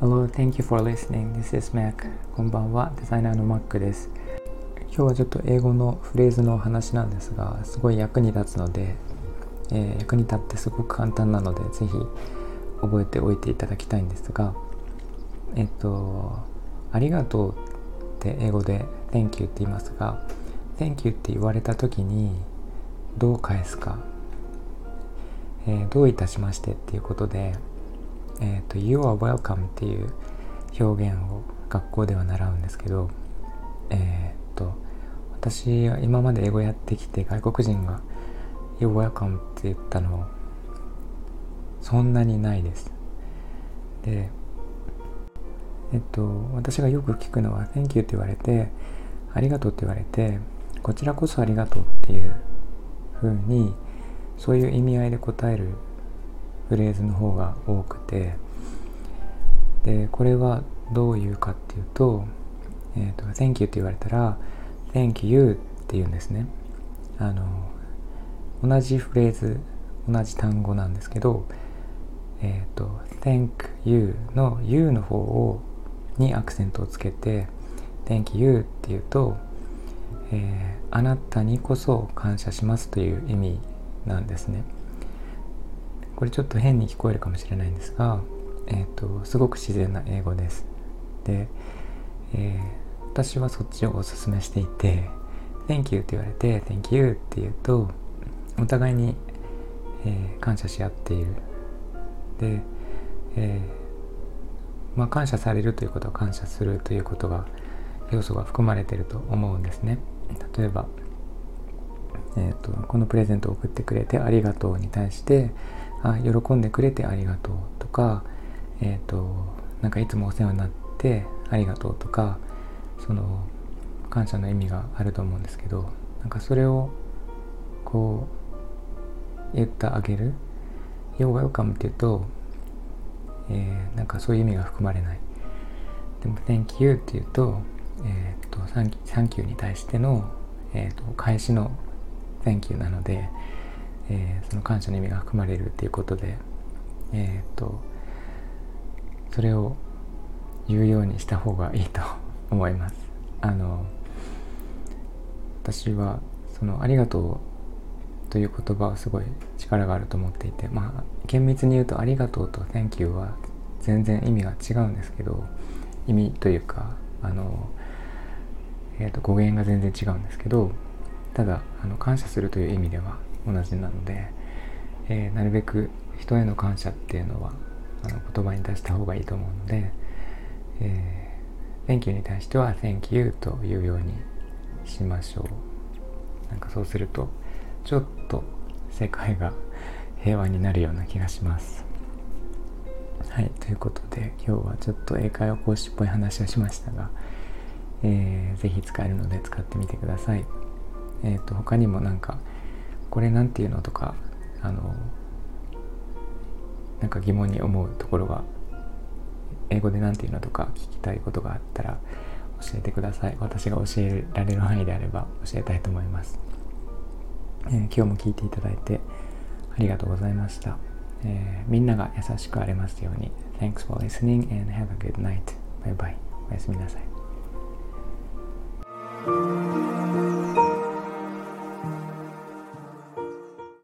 Hello, thank you for listening. This is Mac. こんばんは、デザイナーの Mac です。今日はちょっと英語のフレーズの話なんですが、すごい役に立つので、えー、役に立ってすごく簡単なので、ぜひ覚えておいていただきたいんですが、えっと、ありがとうって英語で Thank you って言いますが、Thank you って言われた時にどう返すか、えー、どういたしましてっていうことで、えっと、You are welcome っていう表現を学校では習うんですけど、えっと、私は今まで英語やってきて外国人が You're welcome って言ったのそんなにないです。で、えっと、私がよく聞くのは Thank you って言われてありがとうって言われてこちらこそありがとうっていうふうにそういう意味合いで答えるフレーズの方が多くてでこれはどういうかっていうと,、えーと、Thank you って言われたら Thank you って言うんですね。あの同じフレーズ同じ単語なんですけどえ、ー、Thank you の you の方をにアクセントをつけて Thank you って言うと、えー、あなたにこそ感謝しますという意味なんですね。これちょっと変に聞こえるかもしれないんですが、えーと、すごく自然な英語です。で、えー、私はそっちをおすすめしていて Thank you って言われて Thank you って言うとお互いに、えー、感謝し合っている。で、えー、まあ、感謝されるということは感謝するということが要素が含まれていると思うんですね。例えば、えーと、このプレゼントを送ってくれてありがとうに対してあ喜んでくれてありがとうとか、えっ、ー、となんかいつもお世話になってありがとうとかその感謝の意味があると思うんですけどなんかそれをこう言ってあげる「You're welcome」って言うと、えー、なんかそういう意味が含まれない。でも「Thank you」って言うとえーと、とサンサンキューに対しての、えーと、返しの Thank you なので、えー、その感謝の意味が含まれるっていうことで、えーと、それを言うようにした方がいいと思います。あの私はその「ありがとう」という言葉はすごい力があると思っていてまあ厳密に言うと「ありがとう」と「Thank you」は全然意味が違うんですけど意味というかあのえーと、語源が全然違うんですけどただあの感謝するという意味では同じなので、えー、なるべく人への感謝っていうのはあの言葉に出した方がいいと思うので、えー、Thank you に対しては Thank you というようにしましょうなんかそうするとちょっと世界が平和になるような気がしますはいということで今日はちょっと英会話講師っぽい話をしましたがえー、ぜひ使えるので使ってみてください。えっ、ー、と他にもなんかこれなんていうのとかあのなんか疑問に思うところが英語で何ていうのとか聞きたいことがあったら教えてください。私が教えられる範囲であれば教えたいと思います。えー、今日も聞いていただいてありがとうございました。えー、みんなが優しくありますように。Thanks for listening and have a good night. Bye bye. おやすみなさい。